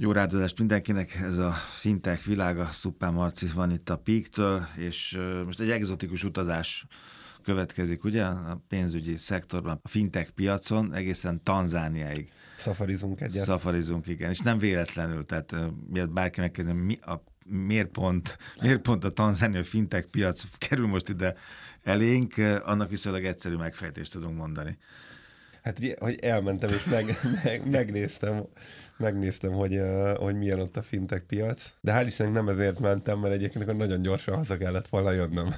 Jó rádozást mindenkinek, ez a fintech világa, Szuppán Marci van itt a Peak-től, és most egy egzotikus utazás következik, ugye, a pénzügyi szektorban, a fintech piacon, egészen Tanzániáig. Szafarizunk egyet. Szafarizunk, igen, és nem véletlenül, tehát miért bárki megkezdeni, mi a miért pont, miért pont a tanzániai fintech piac kerül most ide elénk, annak viszonylag egyszerű megfejtést tudunk mondani. Hát hogy elmentem és meg, meg, megnéztem, megnéztem, hogy, hogy milyen ott a fintech piac, de hál' Istennek nem ezért mentem, mert egyébként nagyon gyorsan haza kellett volna jönnöm.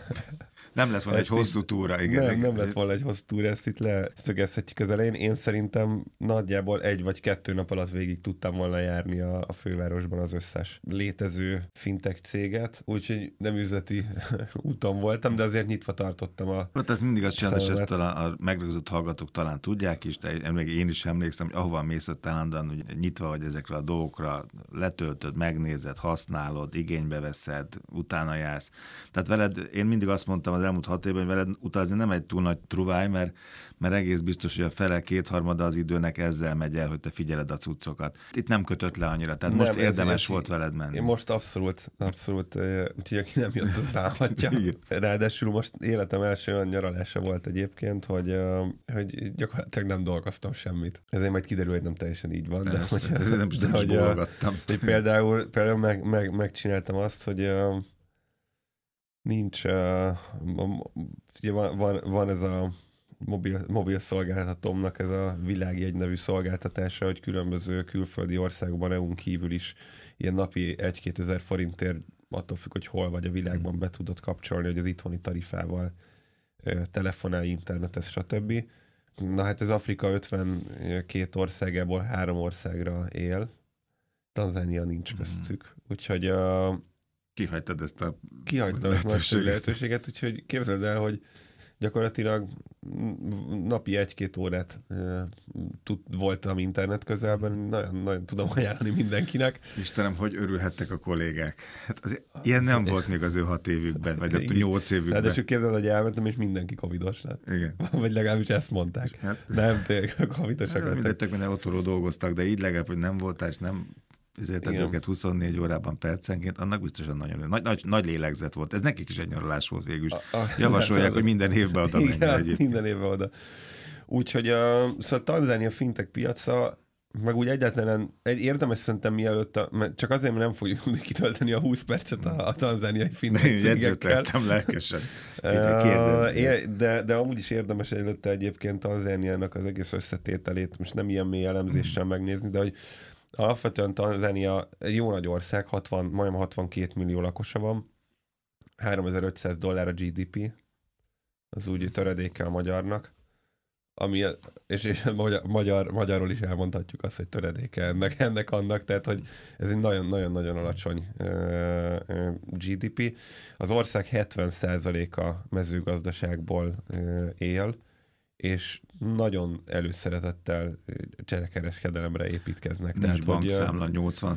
Nem lett volna egy hosszú túra, igen. Nem, nem lett volna egy hosszú túra, ezt itt leszögezhetjük az elején. Én szerintem nagyjából egy vagy kettő nap alatt végig tudtam volna járni a, a fővárosban az összes létező fintech céget, úgyhogy nem üzleti úton voltam, de azért nyitva tartottam a hát Tehát mindig azt csinálta, és ezt talán a megrögzött hallgatók talán tudják is, de én is emlékszem, hogy ahova mész a hogy nyitva vagy ezekre a dolgokra, letöltöd, megnézed, használod, igénybe veszed, utána jársz. Tehát veled, én mindig azt mondtam az elmúlt hat évben, hogy veled utazni nem egy túl nagy truváj, mert, mert egész biztos, hogy a fele kétharmada az időnek ezzel megy el, hogy te figyeled a cuccokat. Itt nem kötött le annyira, tehát nem, most érdemes volt veled menni. Én most abszolút, abszolút, úgyhogy aki nem jött, az bánhatja. Ráadásul most életem első olyan nyaralása volt egyébként, hogy, hogy gyakorlatilag nem dolgoztam semmit. Ezért majd kiderül, hogy nem teljesen így van. Persze, de, hogy, nem, de, hogy, hogy például, például meg, meg, megcsináltam azt, hogy nincs, uh, ugye van, van, van ez a mobil, mobil szolgáltatómnak ez a világjegy nevű szolgáltatása, hogy különböző külföldi országokban EU-n kívül is ilyen napi 1-2 ezer forintért attól függ, hogy hol vagy a világban be tudod kapcsolni, hogy az itthoni tarifával telefonálj, internetes, stb. Na hát ez Afrika 52 országából három országra él, Tanzánia nincs mhm. köztük, úgyhogy uh, kihagytad ezt a Kihagytam a lehetőséget, úgyhogy képzeld el, hogy gyakorlatilag napi egy-két órát e, tud, voltam internet közelben, nagyon, nagyon tudom ajánlani mindenkinek. Istenem, hogy örülhettek a kollégák. Hát az, ilyen nem volt még az ő hat évükben, vagy nem nyolc évükben. Ráadásul képzeld, hogy elmentem, és mindenki covidos lett. Igen. Vagy legalábbis ezt mondták. Hát, nem, tényleg covidosak lettek. Mindegy, tök minden otthonról dolgoztak, de így legalább, hogy nem voltál, és nem ezért őket 24 órában percenként, annak biztosan nagyon nagy, nagy, nagy lélegzet volt. Ez nekik is egy nyaralás volt végül is. A, a, Javasolják, hogy minden évben oda menjen egyébként. minden évben oda. Úgyhogy a, szóval Tanzánia fintech piaca meg úgy egyáltalán egy érdemes szerintem mielőtt, a, mert csak azért, mert nem fogjuk tudni kitölteni a 20 percet a, a tanzániai fintech cégekkel. lelkesen. de, de amúgy is érdemes előtte egyébként Tanzániának az egész összetételét, most nem ilyen mély elemzéssel megnézni, de hogy Alapvetően Tanzánia egy jó nagy ország, 60, majdnem 62 millió lakosa van, 3500 dollár a GDP, az úgy töredéke a magyarnak, ami, és, és magyar, magyar, magyarról is elmondhatjuk azt, hogy töredéke ennek, ennek annak, tehát hogy ez egy nagyon-nagyon-nagyon alacsony uh, GDP. Az ország 70%-a mezőgazdaságból uh, él, és nagyon előszeretettel cserekereskedelemre építkeznek. Nincs Tehát, bankszámla hogy, 80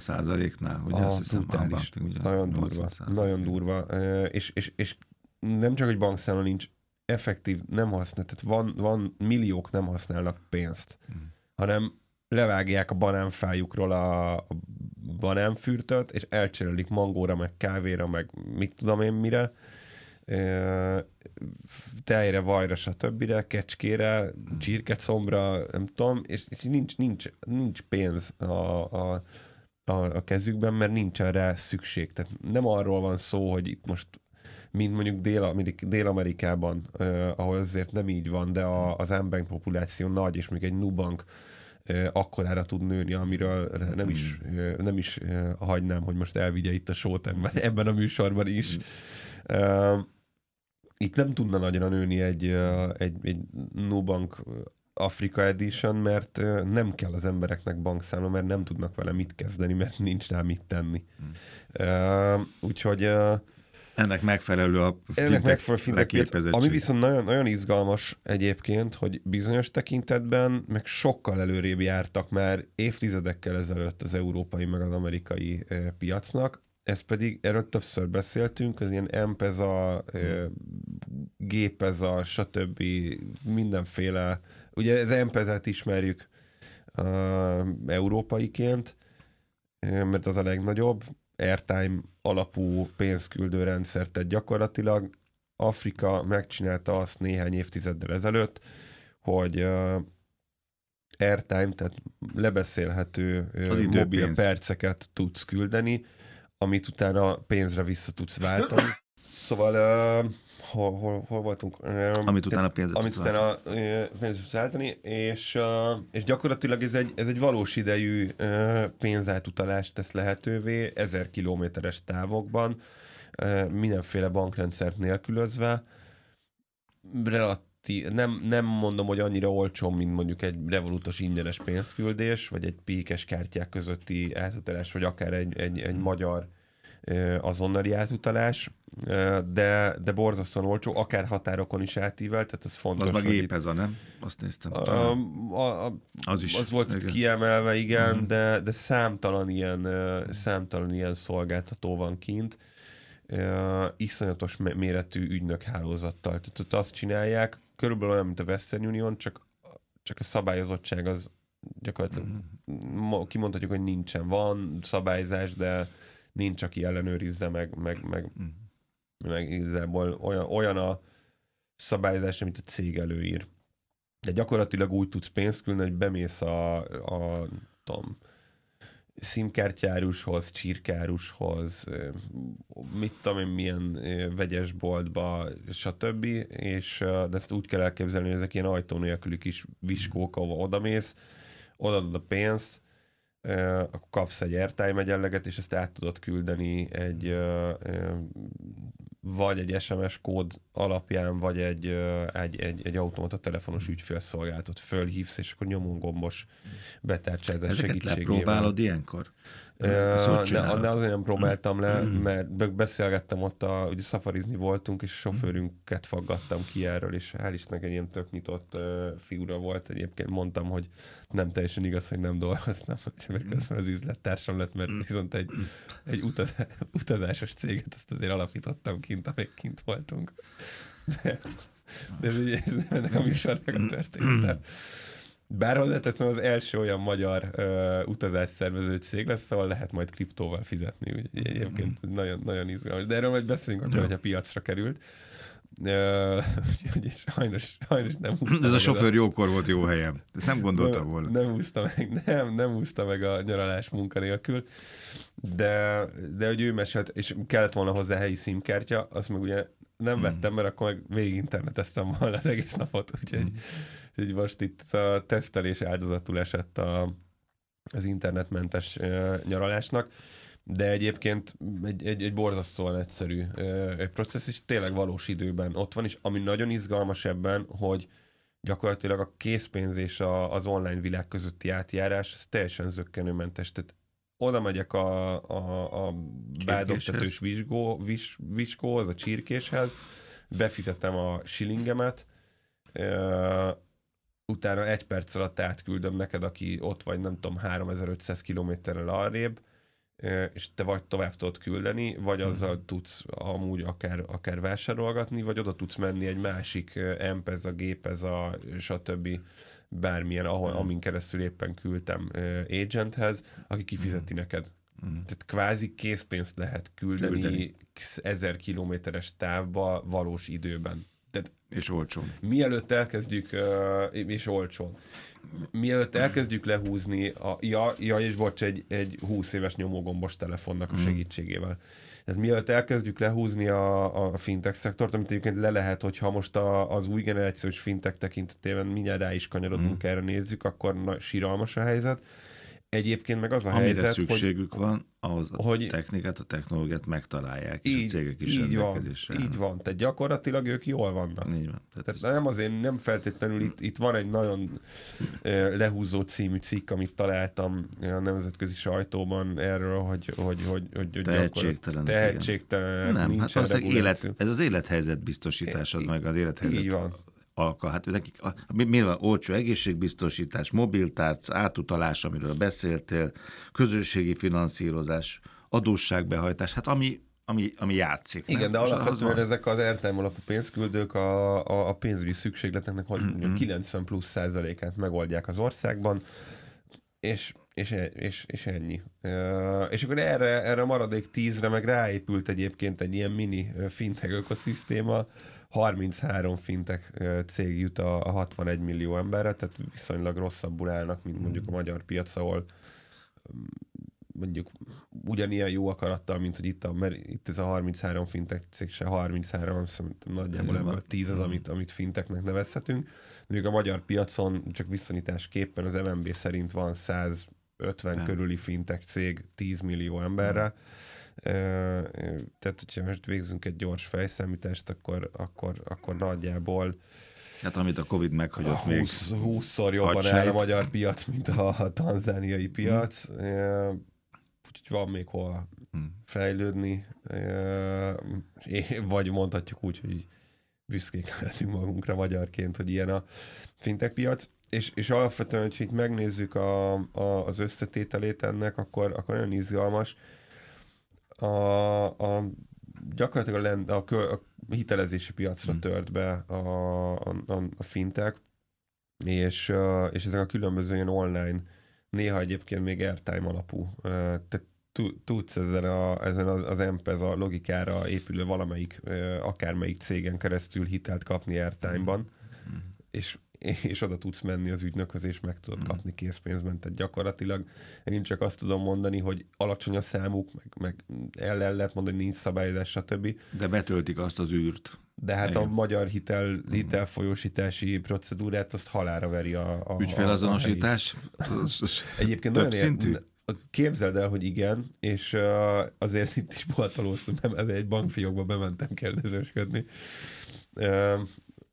nál ugye a, azt hiszem, brutális, ugye, nagyon durva, nagyon durva, és, és, és nem csak, hogy bankszámla nincs, effektív nem használ, tehát van, van milliók nem használnak pénzt, hmm. hanem levágják a banánfájukról a, a banánfürtöt, és elcserélik mangóra, meg kávéra, meg mit tudom én mire, tejre, vajra, stb. kecskére, csirkecombra, nem tudom, és, és nincs, nincs, nincs pénz a, a, a, a kezükben, mert nincsen rá szükség. Tehát nem arról van szó, hogy itt most mint mondjuk Dél-Amerik- Dél-Amerikában, eh, ahol azért nem így van, de a, az M-bank populáció nagy, és még egy Nubank eh, akkorára tud nőni, amiről nem is, eh, nem is eh, hagynám, hogy most elvigye itt a sót ebben a műsorban is. Uh, itt nem tudna nagyra nőni egy, egy, egy Nubank Afrika Edition, mert nem kell az embereknek bankszámla, mert nem tudnak vele mit kezdeni, mert nincs rá mit tenni. Hmm. Úgyhogy ennek megfelelő a ennek megfelelő Ami viszont nagyon, nagyon izgalmas egyébként, hogy bizonyos tekintetben meg sokkal előrébb jártak már évtizedekkel ezelőtt az európai meg az amerikai piacnak, ez pedig, erről többször beszéltünk, az ilyen M-peza, gépeza, stb. mindenféle, ugye az M-pezet ismerjük uh, európaiként, mert az a legnagyobb, airtime alapú pénzküldő rendszert, tehát gyakorlatilag Afrika megcsinálta azt néhány évtizeddel ezelőtt, hogy uh, airtime, tehát lebeszélhető uh, mobil perceket tudsz küldeni, amit utána pénzre vissza tudsz váltani. Szóval uh, hol, hol, hol voltunk? Um, amit utána pénzet Amit utána pénzet tudsz váltani, és, uh, és gyakorlatilag ez egy, ez egy valós idejű uh, pénzátutalást tesz lehetővé ezer kilométeres távokban, uh, mindenféle bankrendszert nélkülözve, relatív, nem, nem mondom, hogy annyira olcsó, mint mondjuk egy revolutos ingyenes pénzküldés, vagy egy pékes kártyák közötti átutalás, vagy akár egy, egy, egy magyar azonnali átutalás, de, de borzasztóan olcsó, akár határokon is átível, tehát ez fontos. Az meg épp ez a, nem? Azt néztem. A, a, a, az is. Az volt igen. kiemelve, igen, uh-huh. de, de számtalan ilyen, számtalan ilyen szolgáltató van kint, uh, iszonyatos méretű ügynök hálózattal. Tehát azt csinálják, körülbelül olyan, mint a Western Union, csak, csak a szabályozottság az gyakorlatilag uh-huh. kimondhatjuk, hogy nincsen. Van szabályzás, de nincs, aki ellenőrizze, meg, meg, meg, mm. meg igazából olyan, olyan a szabályzás, amit a cég előír. De gyakorlatilag úgy tudsz pénzt küldeni, hogy bemész a, a tudom, szimkártyárushoz, csirkárushoz, mit tudom én, milyen vegyes boltba, stb. És, de ezt úgy kell elképzelni, hogy ezek ilyen ajtó nélküli kis viskók, ahova odamész, odaadod a pénzt, akkor kapsz egy airtime egyenleget, és ezt át tudod küldeni egy vagy egy SMS kód alapján, vagy egy, egy, egy, egy automata telefonos ügyfélszolgálatot fölhívsz, és akkor nyomon gombos betárcsázás Ezeket segítségével. lepróbálod ilyenkor? Ne, azért nem próbáltam le, mm. mert beszélgettem ott, a, ugye szafarizni voltunk, és a sofőrünket faggattam ki erről, és hál' Istennek egy ilyen tök nyitott figura volt. Egyébként mondtam, hogy nem teljesen igaz, hogy nem dolgoztam, mert közben az üzlettársam lett, mert viszont egy, egy utaz, utazásos céget azt azért alapítottam kint, amíg kint voltunk. De, de ez, ez nem a műsornak a történet. Bár hozzáteszem, az első olyan magyar uh, utazásszervező cég lesz, szóval lehet majd kriptóval fizetni, úgyhogy egyébként mm. nagyon, nagyon izgalmas. De erről majd beszélünk akkor, hogy a piacra került. Uh, úgyhogy sajnos, sajnos nem húzta Ez a sofőr a... jókor volt jó helyem. Ezt nem gondoltam nem, volna. Nem húzta meg, nem, nem húzta meg a nyaralás munkanélkül. De, de hogy ő mesélt, és kellett volna hozzá helyi szimkártya, azt meg ugye nem mm. vettem, mert akkor meg végig interneteztem volna az egész napot, úgyhogy mm így most itt a tesztelés áldozatul esett a, az internetmentes nyaralásnak, de egyébként egy, egy, egy borzasztóan egyszerű egy processz, és tényleg valós időben ott van, és ami nagyon izgalmas ebben, hogy gyakorlatilag a készpénz és a, az online világ közötti átjárás, ez teljesen zöggenőmentes. Tehát oda megyek a, a, a bádogtetős vizsgó, vis, viskóhoz, a csirkéshez, befizetem a shillingemet, utána egy perc alatt átküldöm neked, aki ott vagy, nem tudom, 3500 kilométerrel arrébb, és te vagy tovább tudod küldeni, vagy mhm. azzal tudsz amúgy akár, akár vásárolgatni, vagy oda tudsz menni egy másik ez a gép, ez a stb. bármilyen, ahol, uh-huh. amin keresztül éppen küldtem agenthez, aki kifizeti uh-huh. neked. Uh-huh. Tehát kvázi készpénzt lehet küldeni, küldeni. ezer kilométeres távba valós időben. És olcsón. Mielőtt elkezdjük, uh, és olcsón. Mielőtt elkezdjük lehúzni, a, ja, ja és bocs, egy, egy 20 éves nyomógombos telefonnak a mm. segítségével. Tehát mielőtt elkezdjük lehúzni a, a fintech szektort, amit egyébként le lehet, hogyha most a, az új generációs fintech tekintetében mindjárt rá is kanyarodunk, mm. erre nézzük, akkor na, síralmas a helyzet Egyébként meg az a Amire helyzet, szükségük hogy, van, ahhoz a hogy technikát, a technológiát megtalálják, így, és a cégek is így van, így van, tehát gyakorlatilag ők jól vannak. Így van. Tehát, tehát nem azért, nem feltétlenül, itt, itt van egy nagyon lehúzó című cikk, amit találtam a nemzetközi sajtóban erről, hogy, hogy, hogy, hogy tehetségtelen. Tehetségtelen. Nem, hát élet, ez az élethelyzet biztosításod, meg az élethelyzet így van alka. Hát nekik, a, mi van? Olcsó egészségbiztosítás, mobiltárc, átutalás, amiről beszéltél, közösségi finanszírozás, adósságbehajtás, hát ami, ami, ami játszik. Igen, nem? de alapvetően ezek az airtime alapú pénzküldők a, a, a pénzügyi szükségleteknek mm-hmm. 90 plusz százalékát megoldják az országban, és és, e, és, és ennyi. És akkor erre, erre a maradék tízre meg ráépült egyébként egy ilyen mini fintech ökoszisztéma, 33 fintek cég jut a, a 61 millió emberre, tehát viszonylag rosszabbul állnak, mint mondjuk a magyar piac, ahol mondjuk ugyanilyen jó akarattal, mint hogy itt, a, mert itt ez a 33 fintek cég se 33, szerintem nagyjából ebből 10 az, amit, amit finteknek nevezhetünk. Mondjuk a magyar piacon csak viszonyításképpen az MNB szerint van 150 Nem. körüli fintek cég 10 millió emberre. Mm tehát, hogyha most végzünk egy gyors fejszámítást, akkor, akkor, akkor nagyjából Hát amit a Covid meghagyott 20, még. 20-szor jobban hadsered. áll a magyar piac, mint a tanzániai piac. Hmm. Úgyhogy van még hol hmm. fejlődni. Vagy mondhatjuk úgy, hogy büszkék lehetünk magunkra magyarként, hogy ilyen a fintech piac. És, és alapvetően, hogy itt megnézzük a, a, az összetételét ennek, akkor, akkor nagyon izgalmas a, a gyakorlatilag a, lend, a, a hitelezési piacra hmm. tört be a, a, a fintech, és, és ezek a különböző ilyen online, néha egyébként még airtime alapú, tehát tudsz ezen, a, ezen az, az MPEZ a logikára épülő valamelyik, akármelyik cégen keresztül hitelt kapni airtime-ban, hmm. és és oda tudsz menni az ügynökhöz, és meg tudod mm. kapni készpénzben. Tehát gyakorlatilag én csak azt tudom mondani, hogy alacsony a számuk, meg, meg el, el lehet mondani, hogy nincs szabályozás, stb. De betöltik azt az űrt. De hát Igen. a magyar hitel, mm. hitelfolyósítási procedúrát azt halára veri a... a Ügyfélazonosítás? Egyébként Több szintű? Képzeld el, hogy igen, és azért itt is boltalóztam, ezért egy bankfiókba bementem kérdezősködni.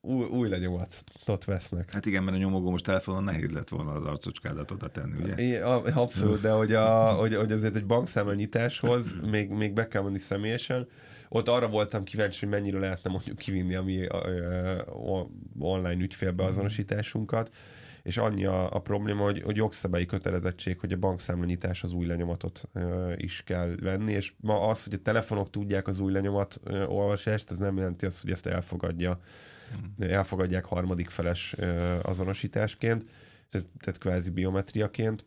Új, új lenyomatot vesznek. Hát igen, mert a nyomogó most telefonon nehéz lett volna az arcocskádat oda tenni, ugye? I, abszolút, de hogy, a, hogy, hogy azért egy bankszámla nyitáshoz még, még be kell menni személyesen. Ott arra voltam kíváncsi, hogy mennyire lehetne mondjuk kivinni a mi online ügyfélbeazonosításunkat, és annyi a, a probléma, hogy, hogy jogszabályi kötelezettség, hogy a bankszámla nyitás az új lenyomatot ö, is kell venni, és ma az, hogy a telefonok tudják az új lenyomat ö, olvasást, ez nem jelenti azt, hogy ezt elfogadja elfogadják harmadik feles azonosításként, tehát, tehát kvázi biometriaként.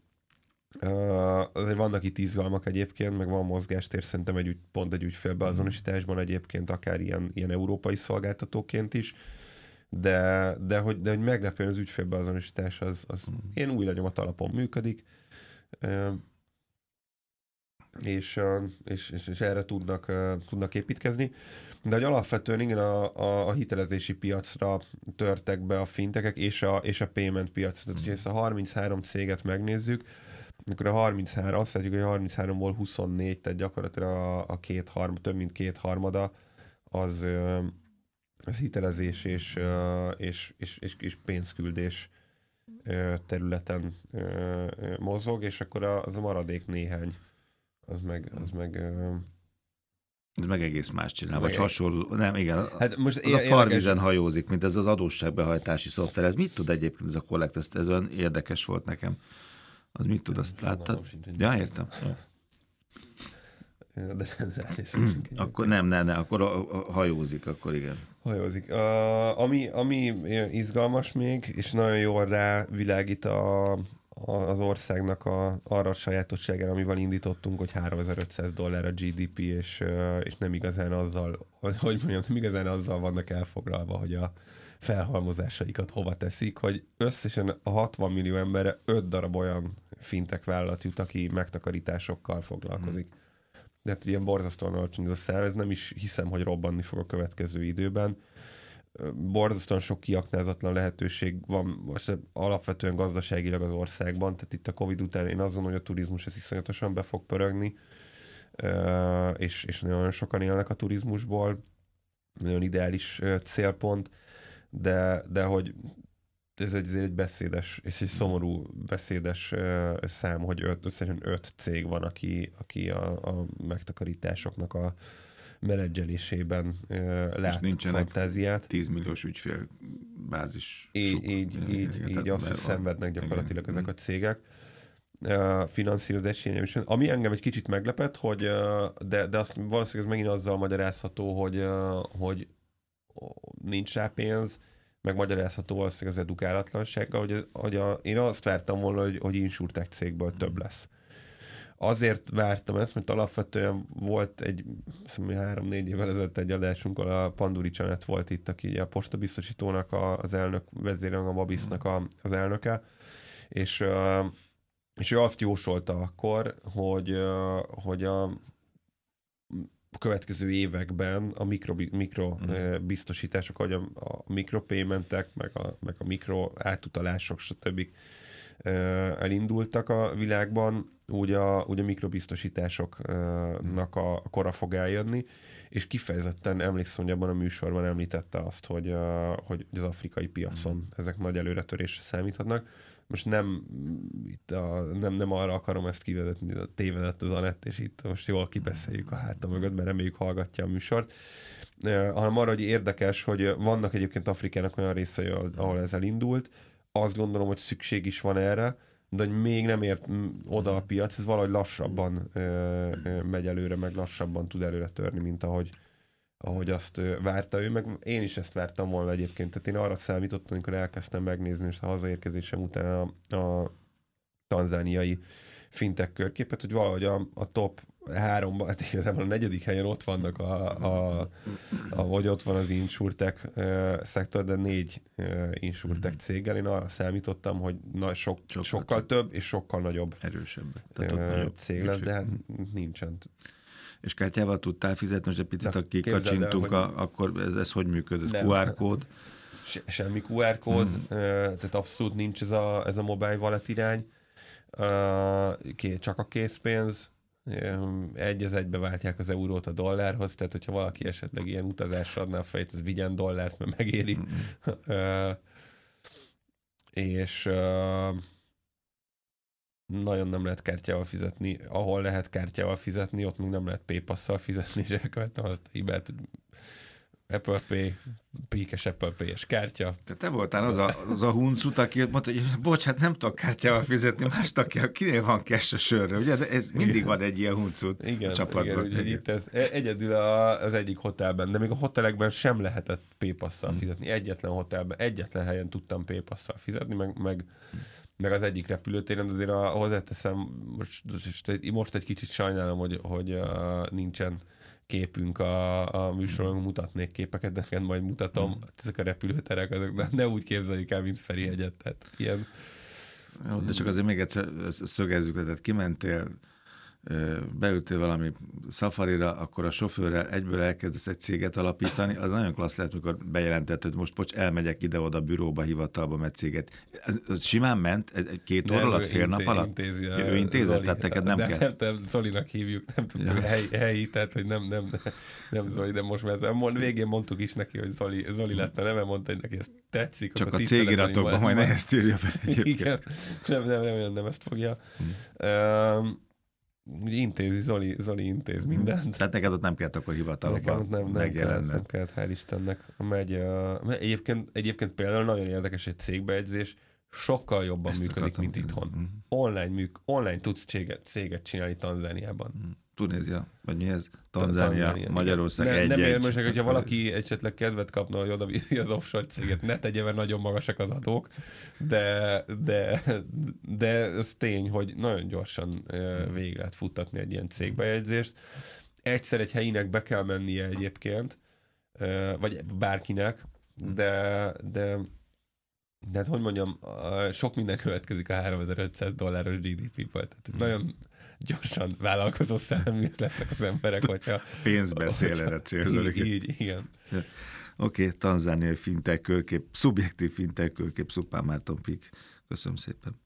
Uh, azért vannak itt izgalmak egyébként, meg van mozgástér szerintem egy, pont egy ügyfélbeazonosításban egyébként, akár ilyen, ilyen európai szolgáltatóként is, de, de, hogy, de hogy meglepően az ügyfélbeazonosítás az, az mm. ilyen új lenyomat alapon működik, uh, és, és, és, és erre tudnak, tudnak építkezni. De hogy alapvetően igen, a, a, a hitelezési piacra törtek be a fintekek és a, és a payment piac. Tehát, hogyha ezt a 33 céget megnézzük, akkor a 33, azt látjuk, hogy a 33-ból 24, tehát gyakorlatilag a, a két harm, több mint két harmada az, az hitelezés és, és, és, és, és pénzküldés területen mozog, és akkor az a maradék néhány, az meg, az meg ez meg egész más csinál, meg vagy hasonló. Nem, igen. Hát most az a farvizen hajózik, mint ez az adósságbehajtási szoftver. Ez mit tud egyébként ez a kollekt? Ez, ez olyan érdekes volt nekem. Az mit tud, azt láttad? Ja, értem. De, de akkor nem, nem, nem, akkor hajózik, akkor igen. Hajózik. Uh, ami, ami izgalmas még, és nagyon jól rávilágít a, az országnak a, arra a sajátosságára, amivel indítottunk, hogy 3500 dollár a GDP, és, és nem igazán azzal, hogy mondjam, nem igazán azzal vannak elfoglalva, hogy a felhalmozásaikat hova teszik, hogy összesen a 60 millió emberre 5 darab olyan fintek vállalat jut, aki megtakarításokkal foglalkozik. Hmm. De hát ilyen borzasztóan alacsony az a szám, ez nem is hiszem, hogy robbanni fog a következő időben borzasztóan sok kiaknázatlan lehetőség van most alapvetően gazdaságilag az országban, tehát itt a Covid után én azon, hogy a turizmus ez iszonyatosan be fog pörögni, és, és nagyon sokan élnek a turizmusból, nagyon ideális célpont, de, de hogy ez egy, egy beszédes, és egy szomorú beszédes szám, hogy öt, összesen öt cég van, aki, aki a, a megtakarításoknak a, menedzselésében lát nincsenek fantáziát. 10 milliós ügyfél bázis. Így, így, így, így, így azt, hogy szenvednek gyakorlatilag igen. ezek a cégek. Finanszírozási is. Ami engem egy kicsit meglepett, hogy, de, de azt valószínűleg ez megint azzal magyarázható, hogy, hogy nincs rá pénz, megmagyarázható valószínűleg az edukálatlansággal, hogy, hogy a, én azt vártam volna, hogy, hogy insurtech cégből több lesz. Azért vártam ezt, mert alapvetően volt egy három-négy évvel ezelőtt egy adásunk, ahol a Panduri Csanet volt itt, aki a postabiztosítónak a, az elnök, vezérőnk, a Mabisznak a, az elnöke, és, és ő azt jósolta akkor, hogy, hogy a a következő években a mikro, mikro mm. biztosítások, vagy a, a mikropaymentek, meg a, meg a mikro átutalások, stb. Elindultak a világban, úgy a, úgy a mikrobiztosításoknak a, kora fog eljönni, és kifejezetten emlékszem, hogy abban a műsorban említette azt, hogy, hogy az afrikai piacon mm. ezek nagy előretörésre számíthatnak most nem, itt a, nem, nem arra akarom ezt kivezetni, a tévedett az Anett, és itt most jól kibeszéljük a háta mögött, mert reméljük hallgatja a műsort, hanem arra, hogy érdekes, hogy vannak egyébként Afrikának olyan részei, ahol ez elindult, azt gondolom, hogy szükség is van erre, de hogy még nem ért oda a piac, ez valahogy lassabban uh, megy előre, meg lassabban tud előre törni, mint ahogy, ahogy azt várta ő, meg én is ezt vártam volna egyébként. Tehát én arra számítottam, amikor elkezdtem megnézni, és a hazaérkezésem után a, a tanzániai fintek körképet, hogy valahogy a, a top háromban, hát igazából a negyedik helyen ott vannak a, a, a vagy ott van az insurtech uh, szektor, de négy uh, insurtech céggel. Én arra számítottam, hogy na, sok, sokkal, sokkal több és sokkal nagyobb erősebb Tehát uh, nagyobb cég lesz, de hát nincsen és kártyával tudtál fizetni, most egy picit, ha kikacsintunk, el, hogy... akkor ez, ez hogy működött? Nem. QR kód? Se, semmi QR kód, hmm. tehát abszolút nincs ez a, ez a mobile wallet irány, csak a készpénz, egy az egybe váltják az eurót a dollárhoz, tehát hogyha valaki esetleg ilyen utazásra adná a fejét, az vigyen dollárt, mert megéri. Mm. és nagyon nem lehet kártyával fizetni. Ahol lehet kártyával fizetni, ott még nem lehet PayPass-szal fizetni, és elkövettem azt hibát, hogy Apple Pay, píkes Apple Pay-es kártya. Te, te voltál az a, az a huncut, aki mondta, hogy bocs, hát nem tudok kártyával fizetni, más takja, kinél van cash a sörre, ugye? De ez mindig igen. van egy ilyen huncut igen, a csapatban. Igen, itt ez e- egyedül a, az egyik hotelben, de még a hotelekben sem lehetett PayPass-szal hmm. fizetni. Egyetlen hotelben, egyetlen helyen tudtam PayPass-szal fizetni, meg, meg meg az egyik repülőtéren azért a, hozzáteszem, most, most, most egy kicsit sajnálom, hogy, hogy uh, nincsen képünk a, a műsoron, mutatnék képeket, neked majd mutatom. Mm. Ezek a repülőterek, azok ne, ne úgy képzeljük el, mint Feri egyet. Tehát ilyen... Jó, de csak azért még egyszer szögezzük, tehát kimentél beültél valami szafarira, akkor a sofőrrel egyből elkezdesz egy céget alapítani, az nagyon klassz lehet, mikor bejelentett, hogy most bocs, elmegyek ide-oda büróba, hivatalba, mert céget. Ez, ez simán ment? egy két óra alatt, fél nap alatt? Intézi a, ő intézett, Zoli, tehát neked nem de kell? Nem, nem, Zolinak hívjuk, nem tudtuk ja. hely, helyi, tehát hogy nem, nem, nem Zoli, de most már mond, végén mondtuk is neki, hogy Zoli, Zoli lett a neve, mondta, hogy neki ez tetszik. Csak a cégiratokban majd ezt írja be egyébként. Igen, nem, nem, nem, nem, nem ezt fogja. Hmm. Um, intézi, Zoli, Zoli intéz mindent. Tehát neked ott nem kellett akkor hivatalban nem, nem, nem kellett, nem kellett, hál' Istennek. Megy, uh, egyébként, egyébként például nagyon érdekes egy cégbejegyzés, sokkal jobban Ezt működik, mint itthon. Mm. Online, műk, online tudsz céget, céget csinálni Tanzániában. Mm. Tunézia, vagy mi ez? Tanzánia, Tanzánia Magyarország nem, egy Nem érmesek, hogyha valaki esetleg kedvet kapna, hogy oda az offshore céget, ne tegye, mert nagyon magasak az adók, de, de, de ez tény, hogy nagyon gyorsan végig lehet futtatni egy ilyen cégbejegyzést. Egyszer egy helyinek be kell mennie egyébként, vagy bárkinek, de, de de hát hogy mondjam, sok minden következik a 3500 dolláros GDP-ből. Tehát hmm. nagyon gyorsan vállalkozó szelleműek lesznek az emberek, hogyha... Pénz beszél erre célződik. Így, így, igen. Oké, okay, tanzániai fintek körkép, szubjektív fintek körkép, Szupán Márton Pik. Köszönöm szépen.